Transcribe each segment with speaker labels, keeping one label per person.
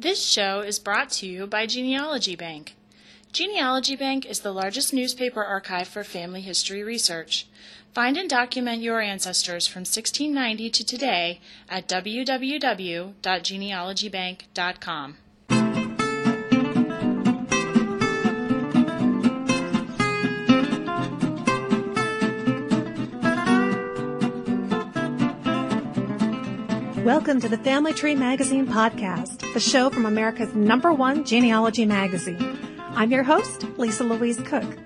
Speaker 1: This show is brought to you by Genealogy Bank. Genealogy Bank is the largest newspaper archive for family history research. Find and document your ancestors from 1690 to today at www.genealogybank.com.
Speaker 2: Welcome to the Family Tree Magazine podcast, the show from America's number one genealogy magazine. I'm your host, Lisa Louise Cooke.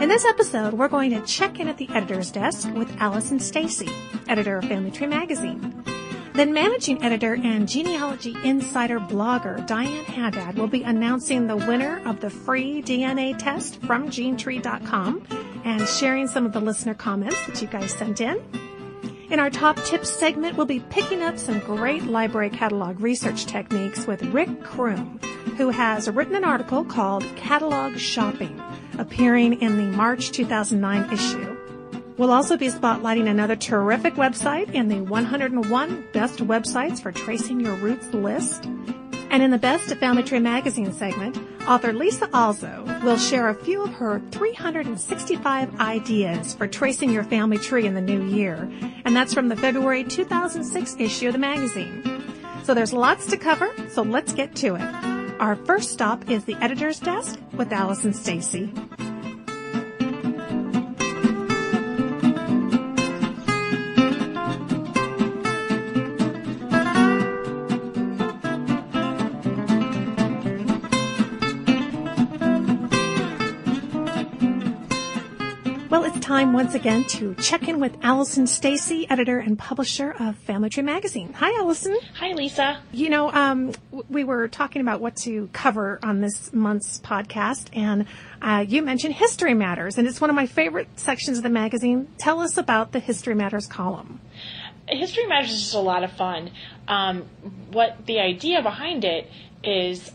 Speaker 2: In this episode, we're going to check in at the editor's desk with Allison Stacy, editor of Family Tree Magazine. Then managing editor and genealogy insider blogger Diane Haddad will be announcing the winner of the free DNA test from genetree.com and sharing some of the listener comments that you guys sent in. In our top tips segment, we'll be picking up some great library catalog research techniques with Rick Crume, who has written an article called Catalog Shopping, appearing in the March 2009 issue. We'll also be spotlighting another terrific website in the 101 best websites for tracing your roots list. And in the Best of Family Tree Magazine segment, author Lisa Alzo will share a few of her 365 ideas for tracing your family tree in the new year. And that's from the February 2006 issue of the magazine. So there's lots to cover, so let's get to it. Our first stop is the editor's desk with Allison Stacy. Time once again to check in with Allison Stacy, editor and publisher of Family Tree Magazine. Hi, Allison.
Speaker 3: Hi, Lisa.
Speaker 2: You know, um, w- we were talking about what to cover on this month's podcast, and uh, you mentioned History Matters, and it's one of my favorite sections of the magazine. Tell us about the History Matters column.
Speaker 3: History Matters is just a lot of fun. Um, what the idea behind it is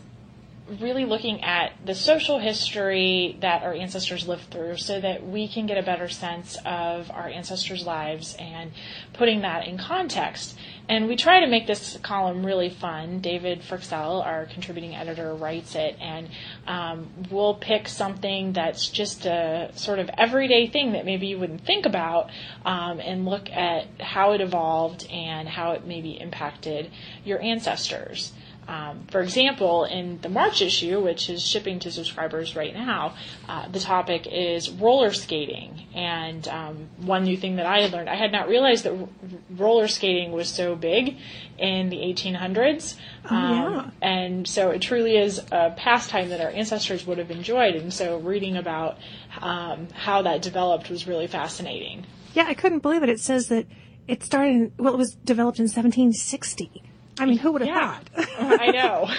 Speaker 3: really looking at the social history that our ancestors lived through so that we can get a better sense of our ancestors' lives and putting that in context. And we try to make this column really fun. David Fryxell, our contributing editor, writes it, and um, we'll pick something that's just a sort of everyday thing that maybe you wouldn't think about um, and look at how it evolved and how it maybe impacted your ancestors. Um, for example, in the March issue, which is shipping to subscribers right now, uh, the topic is roller skating. And um, one new thing that I had learned, I had not realized that r- roller skating was so big in the 1800s.
Speaker 2: yeah.
Speaker 3: And so it truly is a pastime that our ancestors would have enjoyed. And so reading about um, how that developed was really fascinating.
Speaker 2: Yeah, I couldn't believe it. It says that it started, in, well, it was developed in 1760. I mean, who would have
Speaker 3: Yeah,
Speaker 2: thought?
Speaker 3: I know.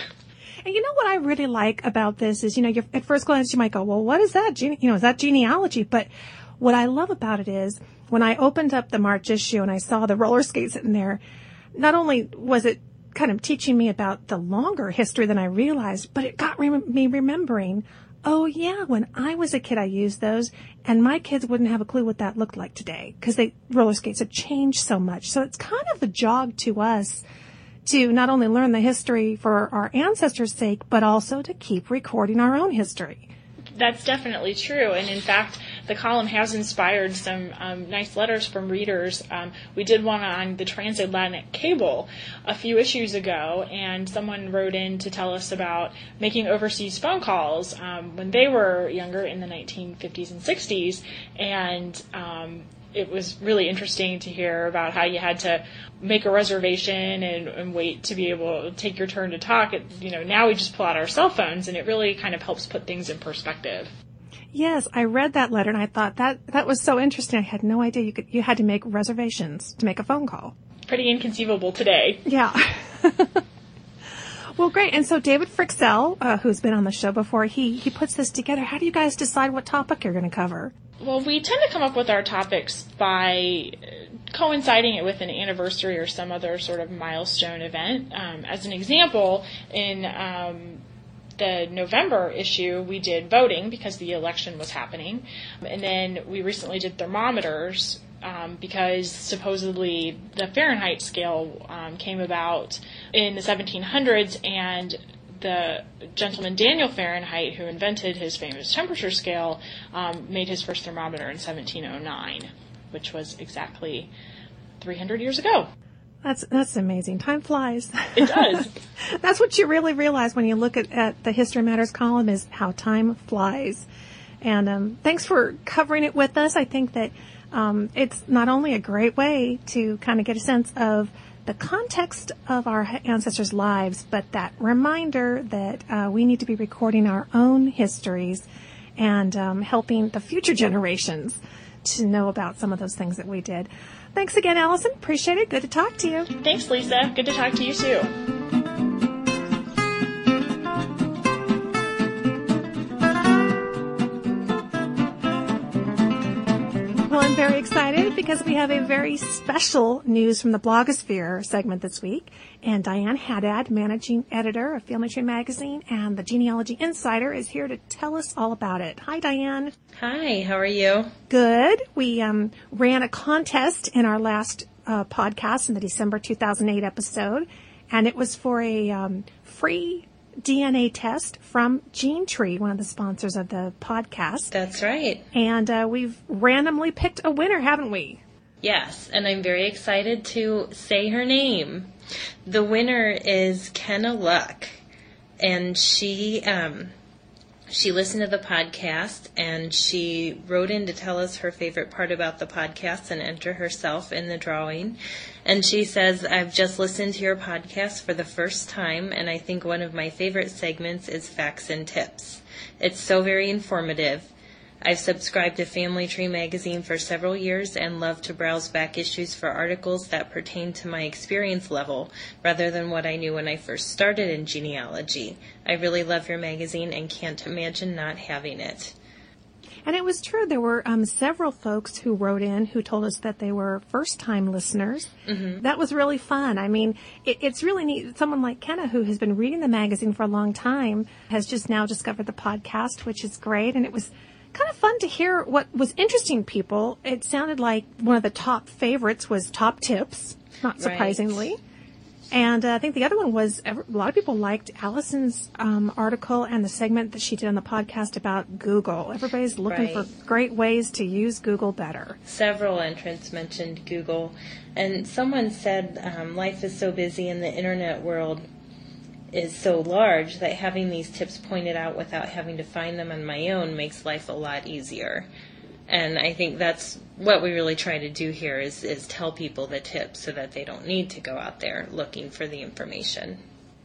Speaker 2: And you know what I really like about this is, you know, you're, at first glance you might go, well, what is that? Gene- you know, is that genealogy? But what I love about it is when I opened up the March issue and I saw the roller skates sitting there, not only was it kind of teaching me about the longer history than I realized, but it got rem- me remembering, oh yeah, when I was a kid, I used those and my kids wouldn't have a clue what that looked like today because they roller skates have changed so much. So it's kind of a jog to us to not only learn the history for our ancestors' sake, but also to keep recording our own history.
Speaker 3: That's definitely true. And in fact, the column has inspired some um, nice letters from readers. Um, we did one on the transatlantic cable a few issues ago, and someone wrote in to tell us about making overseas phone calls um, when they were younger in the 1950s and 60s. And um, it was really interesting to hear about how you had to make a reservation and, and wait to be able to take your turn to talk. It, you know, now we just pull out our cell phones, and it really kind of helps put things in perspective.
Speaker 2: Yes, I read that letter and I thought that that was so interesting. I had no idea you could you had to make reservations to make a phone call.
Speaker 3: Pretty inconceivable today.
Speaker 2: Yeah. well, great. And so David Fryxell, uh, who's been on the show before, he he puts this together. How do you guys decide what topic you're going to cover?
Speaker 3: Well, we tend to come up with our topics by uh, coinciding it with an anniversary or some other sort of milestone event. Um, as an example, in um, the November issue, we did voting because the election was happening. And then we recently did thermometers um, because supposedly the Fahrenheit scale um, came about in the 1700s, and the gentleman Daniel Fahrenheit, who invented his famous temperature scale, um, made his first thermometer in 1709, which was exactly 300 years ago.
Speaker 2: That's that's amazing. Time flies.
Speaker 3: It does.
Speaker 2: that's what you really realize when you look at, at the History Matters column is how time flies. And um, thanks for covering it with us. I think that um, it's not only a great way to kind of get a sense of the context of our ancestors' lives, but that reminder that uh, we need to be recording our own histories and um, helping the future generations to know about some of those things that we did. Thanks again, Allison. Appreciate it. Good to talk to you.
Speaker 3: Thanks, Lisa. Good to talk to you too.
Speaker 2: Well, I'm very excited because we have a very special news from the blogosphere segment this week. And Diane Haddad, managing editor of Family Tree Magazine and the Genealogy Insider, is here to tell us all about it. Hi, Diane.
Speaker 4: Hi, how are you?
Speaker 2: Good. We um, ran a contest in our last uh, podcast in the December 2008 episode, and it was for a um, free DNA test from GeneTree, one of the sponsors of the podcast.
Speaker 4: That's right.
Speaker 2: And uh, we've randomly picked a winner, haven't we?
Speaker 4: Yes, and I'm very excited to say her name. The winner is Kenna Luck, and she um, she listened to the podcast and she wrote in to tell us her favorite part about the podcast and enter herself in the drawing. And she says, I've just listened to your podcast for the first time, and I think one of my favorite segments is Facts and Tips. It's so very informative. I've subscribed to Family Tree magazine for several years and love to browse back issues for articles that pertain to my experience level rather than what I knew when I first started in genealogy. I really love your magazine and can't imagine not having it.
Speaker 2: And it was true. There were um, several folks who wrote in who told us that they were first time listeners. Mm-hmm. That was really fun. I mean, it, it's really neat. Someone like Kenna, who has been reading the magazine for a long time, has just now discovered the podcast, which is great. And it was kind of fun to hear what was interesting people. It sounded like one of the top favorites was Top Tips, not surprisingly. Right. And uh, I think the other one was a lot of people liked Allison's um, article and the segment that she did on the podcast about Google. Everybody's looking right. for great ways to use Google better.
Speaker 4: Several entrants mentioned Google, and someone said um, life is so busy in the internet world is so large that having these tips pointed out without having to find them on my own makes life a lot easier. And I think that's what we really try to do here is, is tell people the tips so that they don't need to go out there looking for the information.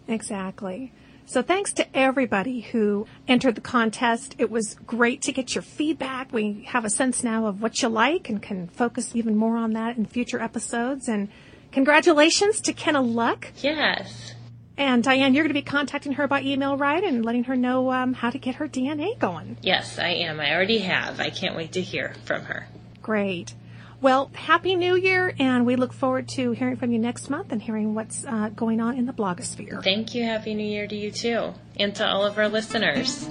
Speaker 2: Exactly. So thanks to everybody who entered the contest. It was great to get your feedback. We have a sense now of what you like and can focus even more on that in future episodes. And congratulations to Kenna Luck.
Speaker 4: Yes.
Speaker 2: And Diane, you're going to be contacting her by email, right? And letting her know um, how to get her DNA going.
Speaker 4: Yes, I am. I already have. I can't wait to hear from her.
Speaker 2: Great. Well, Happy New Year, and we look forward to hearing from you next month and hearing what's uh, going on in the blogosphere.
Speaker 4: Thank you. Happy New Year to you too, and to all of our listeners.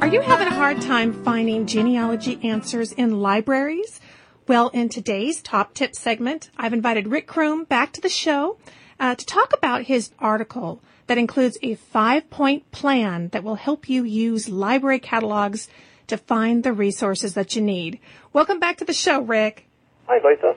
Speaker 2: Are you having a hard time finding genealogy answers in libraries? Well, in today's top tip segment, I've invited Rick Crume back to the show uh, to talk about his article that includes a five point plan that will help you use library catalogs to find the resources that you need. Welcome back to the show, Rick.
Speaker 5: Hi, Lisa.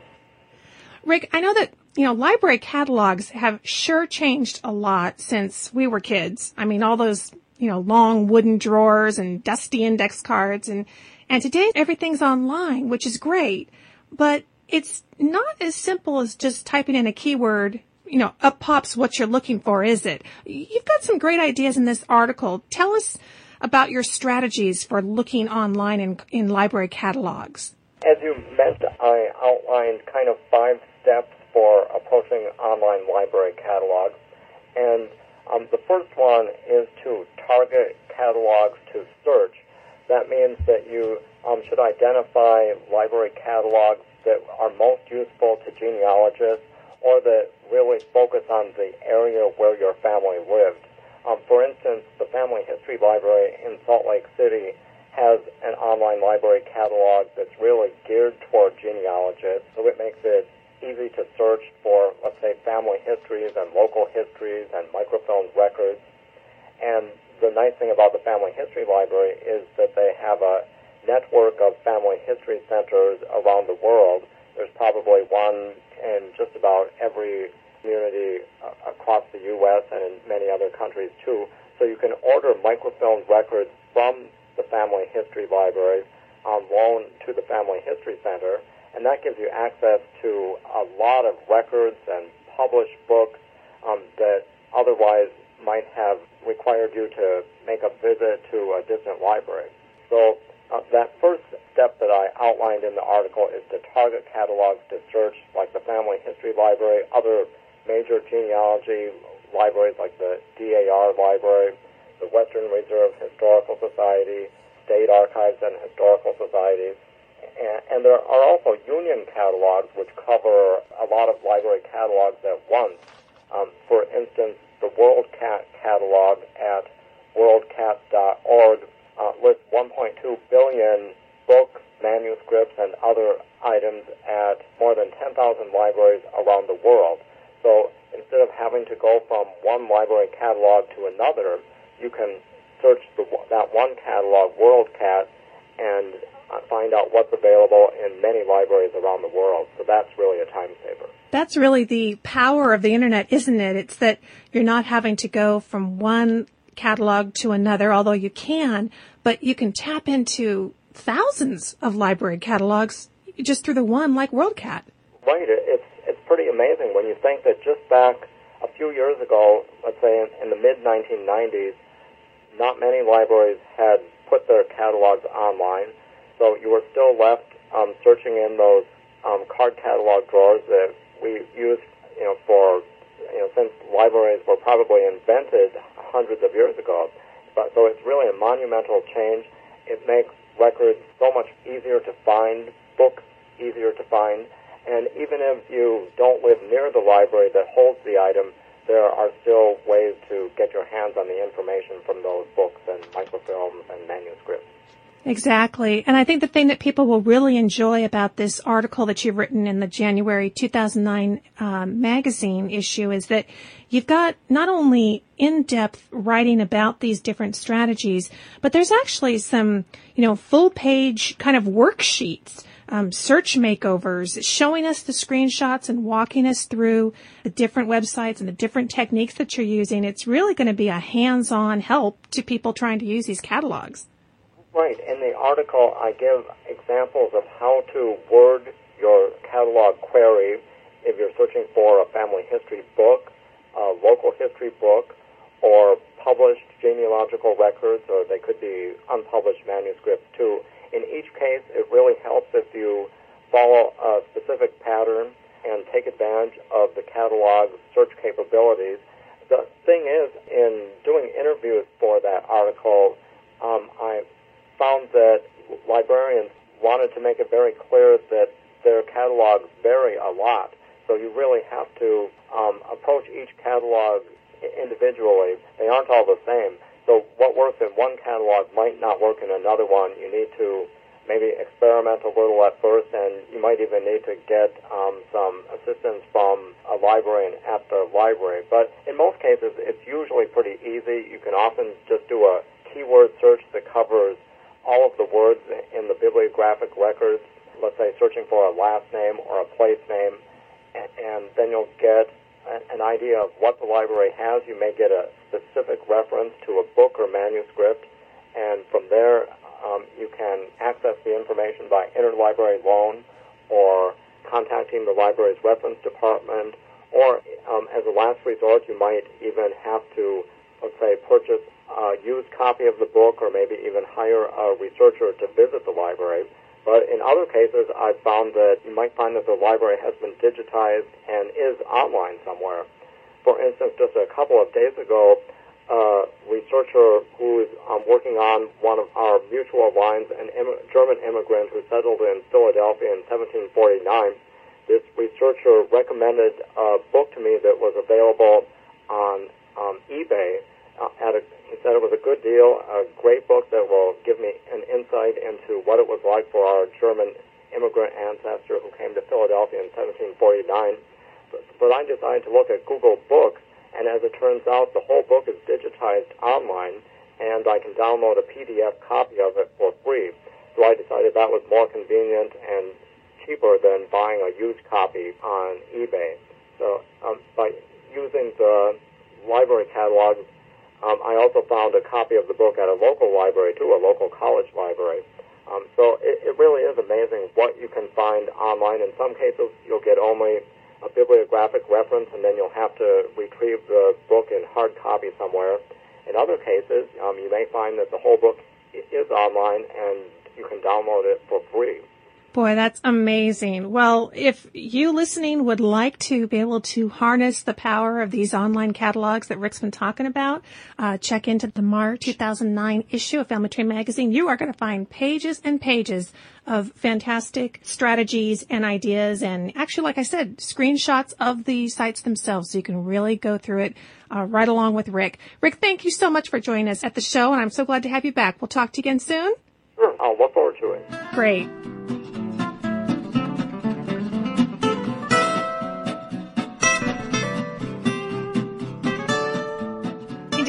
Speaker 2: Rick, I know that, you know, library catalogs have sure changed a lot since we were kids. I mean, all those, you know, long wooden drawers and dusty index cards and, and today everything's online, which is great but it's not as simple as just typing in a keyword you know, up pops what you're looking for, is it? You've got some great ideas in this article. Tell us about your strategies for looking online in, in library catalogs.
Speaker 5: As you mentioned, I outlined kind of five steps for approaching online library catalogs. And um, the first one is to target catalogs to search. That means that you um, should identify library catalogs that are most useful to genealogists or that really focus on the area where your family lived. Um, for instance, the Family History Library in Salt Lake City has an online library catalog that's really geared toward genealogists, so it makes it easy to search for, let's say, family histories and local histories and microfilm records. And the nice thing about the Family History Library is that they have a network of family history centers around the world. There's probably one in just about every community uh, across the U.S. and in many other countries too. So you can order microfilm records from the Family History Library on loan to the Family History Center, and that gives you access to a lot of records and published books um, that otherwise might have required you to make a visit to a distant library. So uh, that first step that I outlined in the article is to target catalogs to search like the Family History Library, other major genealogy libraries like the DAR Library, the Western Reserve Historical Society, state archives and historical societies. And, and there are also union catalogs which cover a lot of library catalogs at once. Um, for instance, the WorldCat catalog at worldcat.org uh, lists 1.2 billion books, manuscripts, and other items at more than 10,000 libraries around the world. So instead of having to go from one library catalog to another, you can search the, that one catalog, WorldCat, and uh, find out what's available in many libraries around the world. So that's really a time saver.
Speaker 2: That's really the power of the internet, isn't it? It's that you're not having to go from one catalog to another, although you can, but you can tap into thousands of library catalogs just through the one like WorldCat.
Speaker 5: Right. It's, it's pretty amazing when you think that just back a few years ago, let's say in, in the mid 1990s, not many libraries had put their catalogs online, so you were still left um, searching in those um, card catalog drawers that we used, you know, for you know since libraries were probably invented hundreds of years ago. But so it's really a monumental change. It makes records so much easier to find, books easier to find, and even if you don't live near the library that holds the item, there are still ways to get your hands on the information from those books and microfilms and manuscripts.
Speaker 2: Exactly. And I think the thing that people will really enjoy about this article that you've written in the January 2009 um, magazine issue is that you've got not only in-depth writing about these different strategies, but there's actually some, you know, full page kind of worksheets um, search makeovers, showing us the screenshots and walking us through the different websites and the different techniques that you're using. It's really going to be a hands-on help to people trying to use these catalogs.
Speaker 5: Right. In the article, I give examples of how to word your catalog query if you're searching for a family history book, a local history book, or published genealogical records, or they could be unpublished manuscripts too. In each case, it really helps if you follow a specific pattern and take advantage of the catalog's search capabilities. The thing is, in doing interviews for that article, um, I found that librarians wanted to make it very clear that their catalogs vary a lot. So you really have to um, approach each catalog individually. They aren't all the same. So what works in one catalog might not work in another one. You need to maybe experiment a little at first, and you might even need to get um, some assistance from a librarian at the library. But in most cases, it's usually pretty easy. You can often just do a keyword search that covers all of the words in the bibliographic records. Let's say searching for a last name or a place name, and then you'll get an idea of what the library has. You may get a specific reference to a book or manuscript, and from there um, you can access the information by interlibrary loan or contacting the library's reference department, or um, as a last resort, you might even have to, let's say, purchase a used copy of the book or maybe even hire a researcher to visit the library. But in other cases, I've found that you might find that the library has been digitized and is online somewhere. For instance, just a couple of days ago, a researcher who is um, working on one of our mutual lines, an Im- German immigrant who settled in Philadelphia in 1749, this researcher recommended a book to me that was available on um, eBay. Uh, at a, he said it was a good deal, a great book that will give me an insight into what it was like for our German immigrant ancestor who came to Philadelphia in 1749. But, but I decided to look at Google Books, and as it turns out, the whole book is digitized online, and I can download a PDF copy of it for free. So I decided that was more convenient and cheaper than buying a used copy on eBay. So um, by using the library catalog, um, I also found a copy of the book at a local library too, a local college library. Um, so it, it really is amazing what you can find online. In some cases, you'll get only a bibliographic reference, and then you'll have to retrieve the book in hard copy somewhere. In other cases, um, you may find that the whole book is online and you can download it for free.
Speaker 2: Boy, that's amazing. Well, if you listening would like to be able to harness the power of these online catalogs that Rick's been talking about, uh, check into the March 2009 issue of Family Tree Magazine. You are going to find pages and pages of fantastic strategies and ideas and actually, like I said, screenshots of the sites themselves so you can really go through it uh, right along with Rick. Rick, thank you so much for joining us at the show and I'm so glad to have you back. We'll talk to you again soon.
Speaker 5: Sure, I'll look forward to it.
Speaker 2: Great.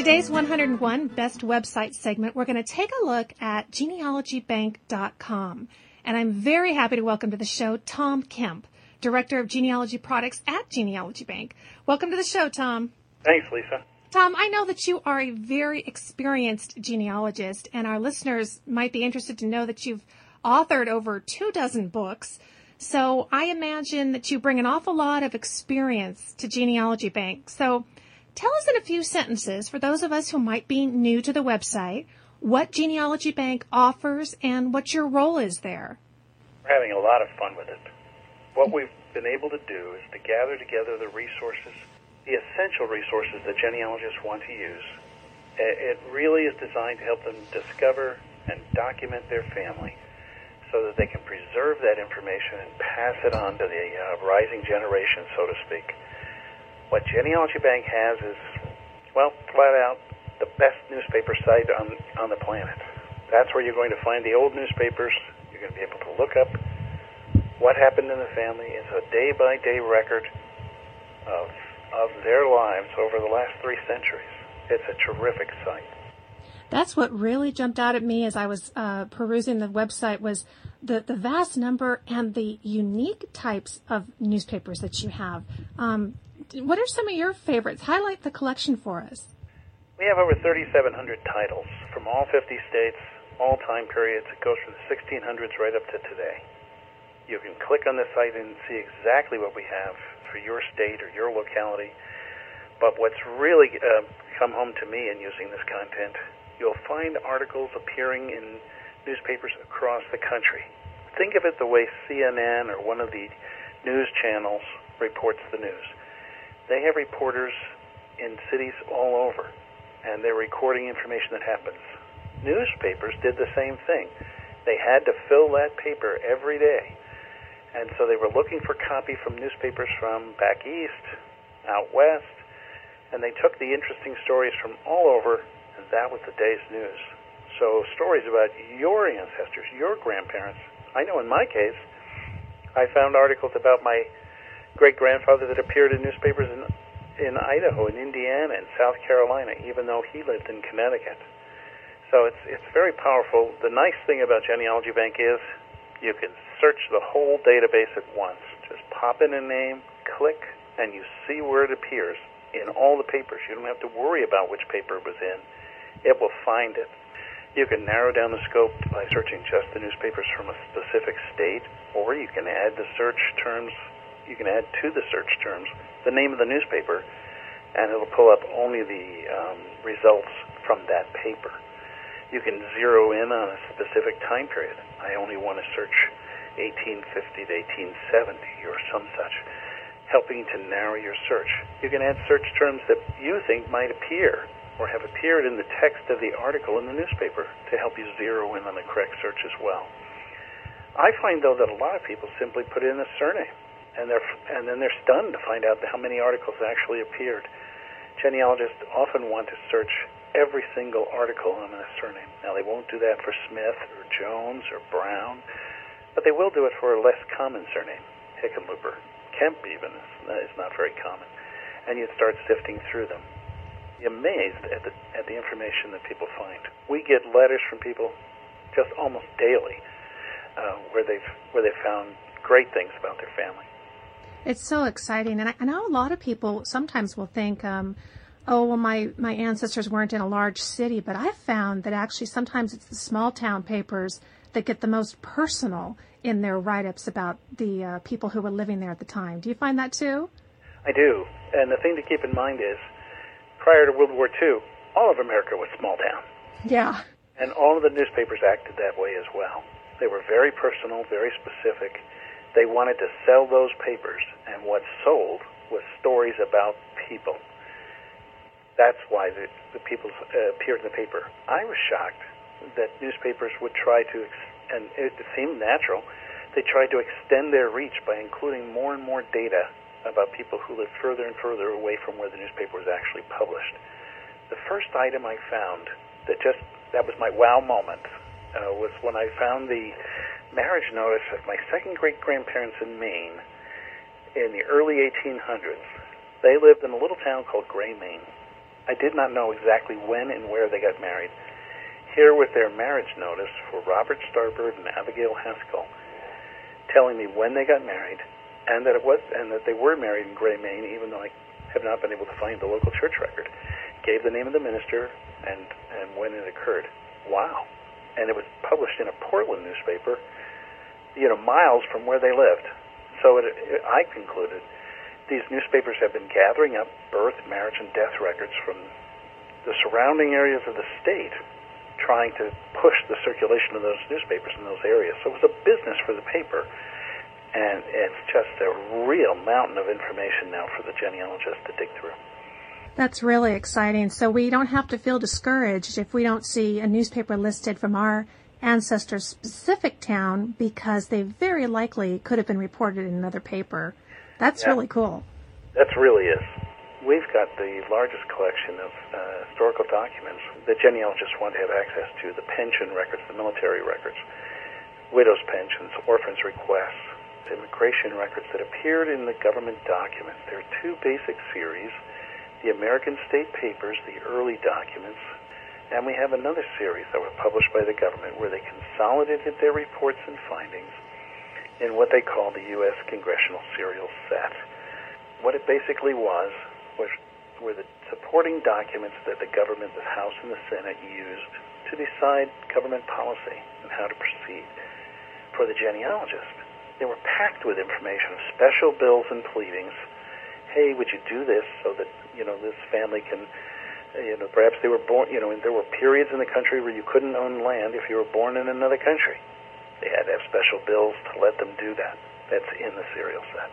Speaker 2: Today's 101 Best Website segment, we're going to take a look at genealogybank.com. And I'm very happy to welcome to the show Tom Kemp, Director of Genealogy Products at Genealogy Bank. Welcome to the show, Tom.
Speaker 6: Thanks, Lisa.
Speaker 2: Tom, I know that you are a very experienced genealogist, and our listeners might be interested to know that you've authored over two dozen books. So I imagine that you bring an awful lot of experience to Genealogy Bank. So tell us in a few sentences, for those of us who might be new to the website, what Genealogy Bank offers and what your role is there.
Speaker 6: We're having a lot of fun with it. What we've been able to do is to gather together the resources the essential resources that genealogists want to use. It really is designed to help them discover and document their family so that they can preserve that information and pass it on to the uh, rising generation, so to speak. What Genealogy Bank has is, well, flat out, the best newspaper site on, on the planet. That's where you're going to find the old newspapers. You're going to be able to look up what happened in the family. It's a day by day record of of their lives over the last three centuries. It's a terrific site.
Speaker 2: That's what really jumped out at me as I was uh, perusing the website was the, the vast number and the unique types of newspapers that you have. Um, what are some of your favorites? Highlight the collection for us.
Speaker 6: We have over 3,700 titles from all 50 states, all time periods. It goes from the 1600s right up to today. You can click on the site and see exactly what we have for your state or your locality. But what's really uh, come home to me in using this content, you'll find articles appearing in newspapers across the country. Think of it the way CNN or one of the news channels reports the news. They have reporters in cities all over, and they're recording information that happens. Newspapers did the same thing. They had to fill that paper every day and so they were looking for copy from newspapers from back east, out west, and they took the interesting stories from all over, and that was the day's news. So stories about your ancestors, your grandparents. I know in my case, I found articles about my great grandfather that appeared in newspapers in in Idaho, in Indiana, and South Carolina, even though he lived in Connecticut. So it's it's very powerful. The nice thing about Genealogy Bank is you can search the whole database at once. Just pop in a name, click, and you see where it appears in all the papers. You don't have to worry about which paper it was in. It will find it. You can narrow down the scope by searching just the newspapers from a specific state, or you can add the search terms, you can add to the search terms the name of the newspaper, and it'll pull up only the um, results from that paper. You can zero in on a specific time period. I only want to search 1850 to 1870 or some such, helping to narrow your search. You can add search terms that you think might appear or have appeared in the text of the article in the newspaper to help you zero in on the correct search as well. I find though that a lot of people simply put in a surname and they're and then they're stunned to find out how many articles actually appeared. Genealogists often want to search every single article on a surname. Now, they won't do that for Smith or Jones or Brown, but they will do it for a less common surname, Hickenlooper. Kemp, even, is not very common. And you start sifting through them. Amazed at the, at the information that people find. We get letters from people just almost daily uh, where they've where they've found great things about their family.
Speaker 2: It's so exciting, and I, I know a lot of people sometimes will think, um, "Oh, well, my my ancestors weren't in a large city," but I've found that actually sometimes it's the small town papers that get the most personal in their write-ups about the uh, people who were living there at the time. Do you find that too?
Speaker 6: I do, and the thing to keep in mind is, prior to World War II, all of America was small town.
Speaker 2: Yeah.
Speaker 6: And all of the newspapers acted that way as well. They were very personal, very specific. They wanted to sell those papers, and what sold was stories about people. That's why the, the people uh, appeared in the paper. I was shocked that newspapers would try to, and it seemed natural, they tried to extend their reach by including more and more data about people who lived further and further away from where the newspaper was actually published. The first item I found that just, that was my wow moment uh, was when I found the marriage notice of my second great grandparents in Maine in the early 1800s. They lived in a little town called Gray, Maine. I did not know exactly when and where they got married. Here was their marriage notice for Robert Starbird and Abigail Haskell, telling me when they got married and that it was and that they were married in Gray, Maine, even though I have not been able to find the local church record. Gave the name of the minister and and when it occurred. Wow and it was published in a Portland newspaper, you know, miles from where they lived. So it, it, I concluded these newspapers have been gathering up birth, marriage, and death records from the surrounding areas of the state, trying to push the circulation of those newspapers in those areas. So it was a business for the paper. And it's just a real mountain of information now for the genealogist to dig through.
Speaker 2: That's really exciting. So we don't have to feel discouraged if we don't see a newspaper listed from our ancestors' specific town because they very likely could have been reported in another paper. That's
Speaker 6: yeah.
Speaker 2: really cool.
Speaker 6: That really is. We've got the largest collection of uh, historical documents that genealogists want to have access to the pension records, the military records, widows' pensions, orphans' requests, immigration records that appeared in the government documents. There are two basic series the American State Papers, the early documents, and we have another series that were published by the government where they consolidated their reports and findings in what they call the U.S. Congressional Serial Set. What it basically was was were the supporting documents that the government, the House and the Senate used to decide government policy and how to proceed. For the genealogist, they were packed with information, special bills and pleadings. Hey, would you do this so that you know this family can you know perhaps they were born you know there were periods in the country where you couldn't own land if you were born in another country. They had to have special bills to let them do that. That's in the serial set.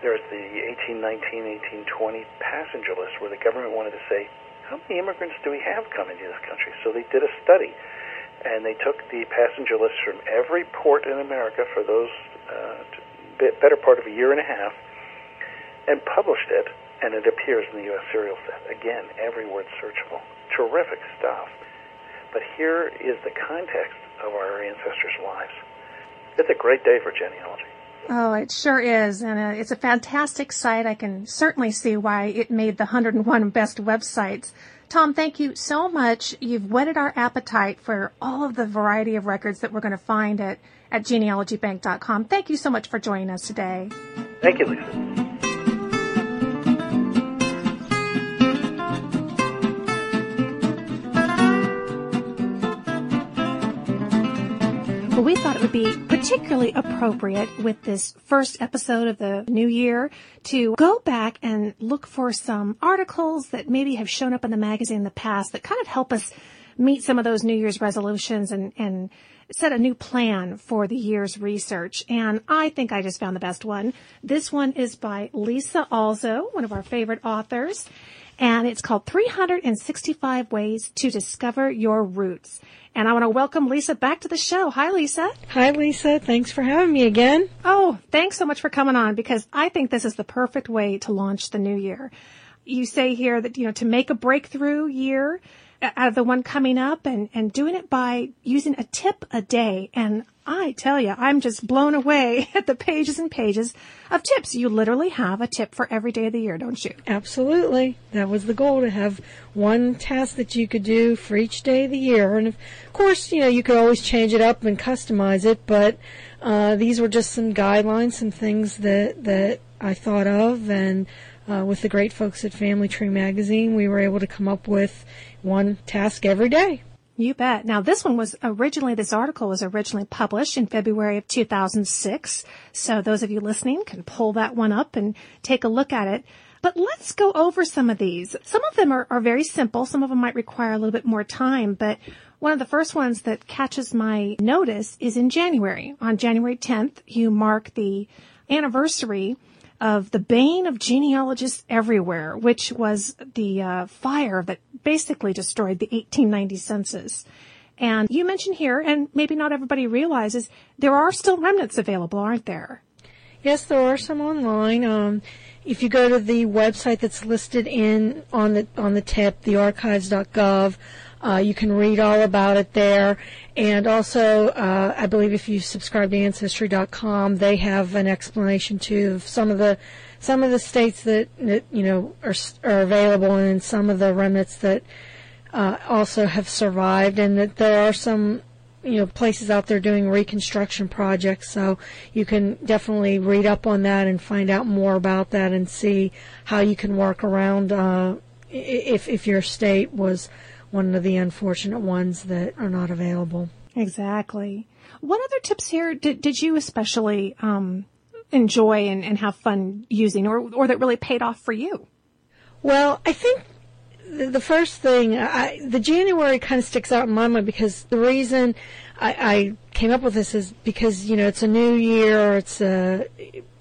Speaker 6: There's the 1819 1820 passenger list where the government wanted to say how many immigrants do we have coming to this country? So they did a study and they took the passenger list from every port in America for those uh, better part of a year and a half and published it and it appears in the U.S. serial set. Again, every word searchable. Terrific stuff. But here is the context of our ancestors' lives. It's a great day for genealogy.
Speaker 2: Oh, it sure is. And uh, it's a fantastic site. I can certainly see why it made the 101 best websites. Tom, thank you so much. You've whetted our appetite for all of the variety of records that we're going to find at, at genealogybank.com. Thank you so much for joining us today.
Speaker 6: Thank you, Lisa.
Speaker 2: Thought it would be particularly appropriate with this first episode of the new year to go back and look for some articles that maybe have shown up in the magazine in the past that kind of help us meet some of those New Year's resolutions and, and set a new plan for the year's research. And I think I just found the best one. This one is by Lisa Alzo, one of our favorite authors. And it's called 365 Ways to Discover Your Roots. And I want to welcome Lisa back to the show. Hi, Lisa.
Speaker 7: Hi, Lisa. Thanks for having me again.
Speaker 2: Oh, thanks so much for coming on because I think this is the perfect way to launch the new year. You say here that, you know, to make a breakthrough year, uh, out of the one coming up and, and doing it by using a tip a day. And I tell you, I'm just blown away at the pages and pages of tips. You literally have a tip for every day of the year, don't you?
Speaker 7: Absolutely. That was the goal to have one task that you could do for each day of the year. And of course, you know, you could always change it up and customize it, but uh, these were just some guidelines, some things that, that I thought of and uh, with the great folks at Family Tree Magazine, we were able to come up with one task every day.
Speaker 2: You bet. Now this one was originally, this article was originally published in February of 2006. So those of you listening can pull that one up and take a look at it. But let's go over some of these. Some of them are, are very simple. Some of them might require a little bit more time, but one of the first ones that catches my notice is in January. On January 10th, you mark the anniversary of the bane of genealogists everywhere, which was the uh, fire that basically destroyed the 1890 census. And you mentioned here, and maybe not everybody realizes, there are still remnants available, aren't there?
Speaker 7: Yes, there are some online. Um, if you go to the website that's listed in on the on the tip, thearchives.gov, uh, you can read all about it there. And also, uh, I believe if you subscribe to Ancestry.com, they have an explanation too of some of the some of the states that, that you know are are available, and some of the remnants that uh, also have survived, and that there are some you know places out there doing reconstruction projects. So you can definitely read up on that and find out more about that, and see how you can work around uh, if if your state was one of the unfortunate ones that are not available.
Speaker 2: Exactly. What other tips here did, did you especially um, enjoy and, and have fun using or, or that really paid off for you?
Speaker 7: Well, I think the first thing, I, the January kind of sticks out in my mind because the reason I, I, came up with this is because you know it's a new year. It's a,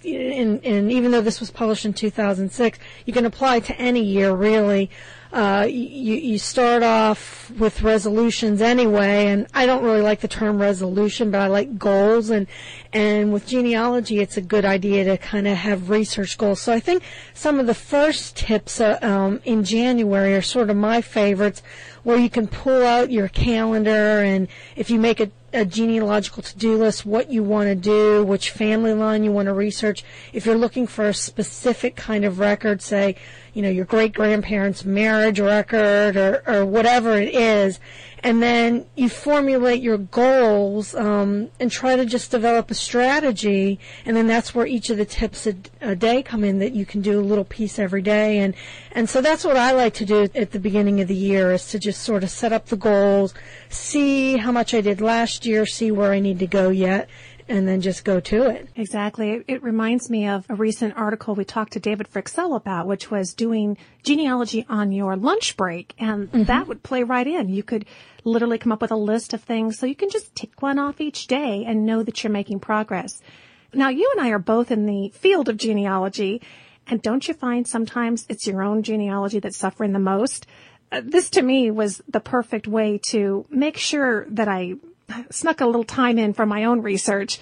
Speaker 7: and, and even though this was published in 2006, you can apply to any year really uh, you, you start off with resolutions anyway, and I don't really like the term resolution, but I like goals, and and with genealogy, it's a good idea to kind of have research goals. So I think some of the first tips uh, um, in January are sort of my favorites, where you can pull out your calendar, and if you make a a genealogical to-do list, what you want to do, which family line you want to research. If you're looking for a specific kind of record, say, you know, your great grandparents' marriage record or, or whatever it is, and then you formulate your goals um, and try to just develop a strategy, and then that's where each of the tips a, a day come in that you can do a little piece every day, and and so that's what I like to do at the beginning of the year is to just sort of set up the goals, see how much I did last year, see where I need to go yet, and then just go to it.
Speaker 2: Exactly. It reminds me of a recent article we talked to David Fryxell about, which was doing genealogy on your lunch break. And mm-hmm. that would play right in. You could literally come up with a list of things so you can just tick one off each day and know that you're making progress. Now you and I are both in the field of genealogy. And don't you find sometimes it's your own genealogy that's suffering the most? Uh, this to me was the perfect way to make sure that I snuck a little time in for my own research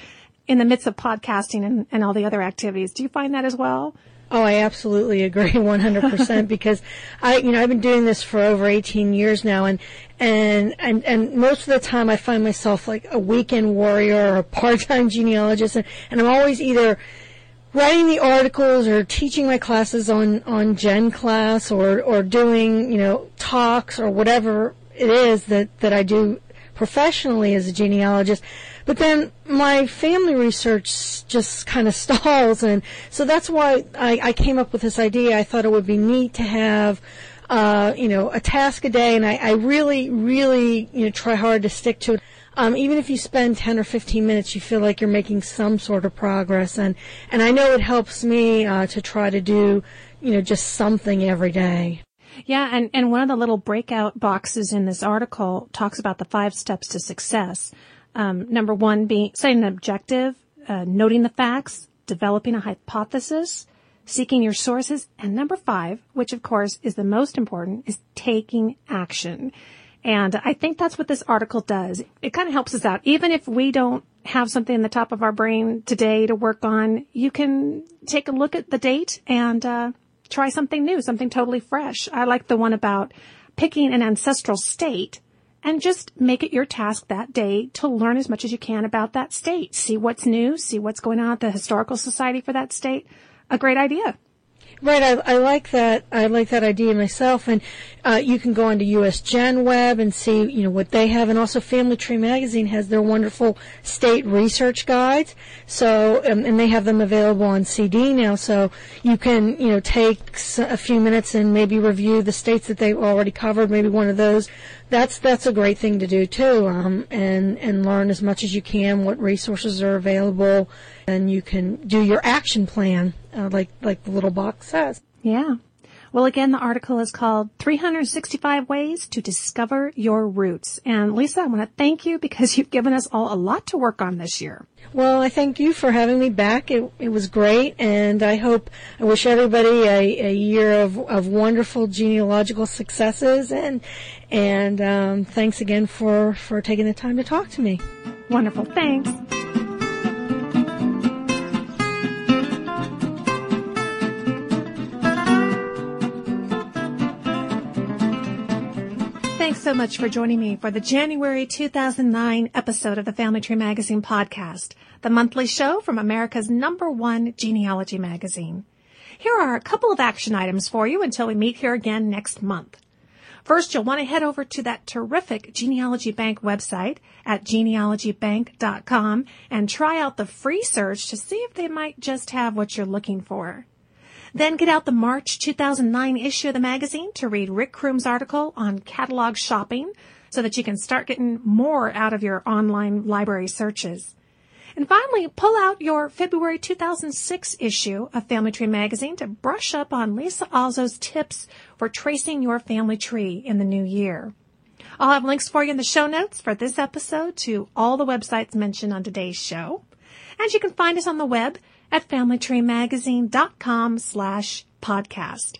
Speaker 2: in the midst of podcasting and, and all the other activities. Do you find that as well?
Speaker 7: Oh, I absolutely agree 100% because I, you know, I've been doing this for over 18 years now and, and, and, and most of the time I find myself like a weekend warrior or a part-time genealogist and, and I'm always either writing the articles or teaching my classes on, on GenClass or, or doing, you know, talks or whatever it is that, that I do professionally as a genealogist. But then my family research just kind of stalls, and so that's why I, I came up with this idea. I thought it would be neat to have uh, you know, a task a day, and I, I, really, really, you know, try hard to stick to it. Um, even if you spend 10 or 15 minutes, you feel like you're making some sort of progress, and and I know it helps me uh, to try to do, you know, just something every day.
Speaker 2: Yeah, and, and one of the little breakout boxes in this article talks about the five steps to success. Um, number one being setting an objective, uh, noting the facts, developing a hypothesis, seeking your sources, and number five, which of course is the most important, is taking action. And I think that's what this article does. It kind of helps us out. Even if we don't have something in the top of our brain today to work on, you can take a look at the date and uh, try something new, something totally fresh. I like the one about picking an ancestral state and just make it your task that day to learn as much as you can about that state. See what's new, see what's going on at the historical society for that state. A great idea.
Speaker 7: Right, I, I like that. I like that idea myself, and uh, you can go onto US Gen Web and see, you know, what they have, and also Family Tree Magazine has their wonderful state research guides. So, um, and they have them available on CD now, so you can, you know, take a few minutes and maybe review the states that they've already covered. Maybe one of those. That's that's a great thing to do too, um, and and learn as much as you can what resources are available, and you can do your action plan uh, like like the little box says.
Speaker 2: Yeah. Well, again, the article is called 365 Ways to Discover Your Roots. And Lisa, I want to thank you because you've given us all a lot to work on this year.
Speaker 7: Well, I thank you for having me back. It, it was great, and I hope, I wish everybody a, a year of, of wonderful genealogical successes, and and um, thanks again for, for taking the time to talk to me.
Speaker 2: Wonderful. Thanks. Thanks so much for joining me for the January 2009 episode of the Family Tree Magazine podcast, the monthly show from America's number one genealogy magazine. Here are a couple of action items for you until we meet here again next month. First, you'll want to head over to that terrific Genealogy Bank website at genealogybank.com and try out the free search to see if they might just have what you're looking for. Then get out the March 2009 issue of the magazine to read Rick Crume's article on catalog shopping so that you can start getting more out of your online library searches. And finally, pull out your February 2006 issue of Family Tree magazine to brush up on Lisa Alzo's tips for tracing your family tree in the new year. I'll have links for you in the show notes for this episode to all the websites mentioned on today's show. And you can find us on the web at familytreemagazine.com slash podcast.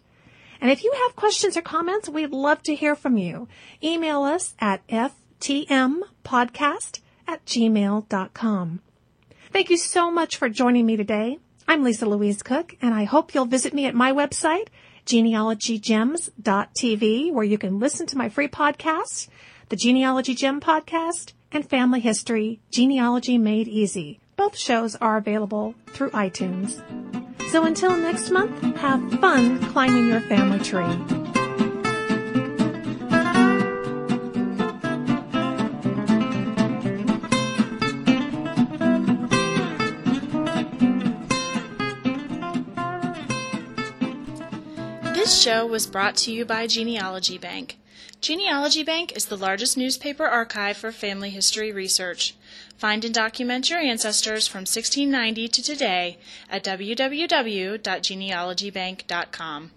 Speaker 2: And if you have questions or comments, we'd love to hear from you. Email us at ftmpodcast at gmail.com. Thank you so much for joining me today. I'm Lisa Louise Cooke, and I hope you'll visit me at my website, genealogygems.tv, where you can listen to my free podcasts, the Genealogy Gem podcast, and Family History, Genealogy Made Easy. Both shows are available through iTunes. So until next month, have fun climbing your family tree.
Speaker 1: This show was brought to you by Genealogy Bank. Genealogy Bank is the largest newspaper archive for family history research. Find and document your ancestors from 1690 to today at www.genealogybank.com.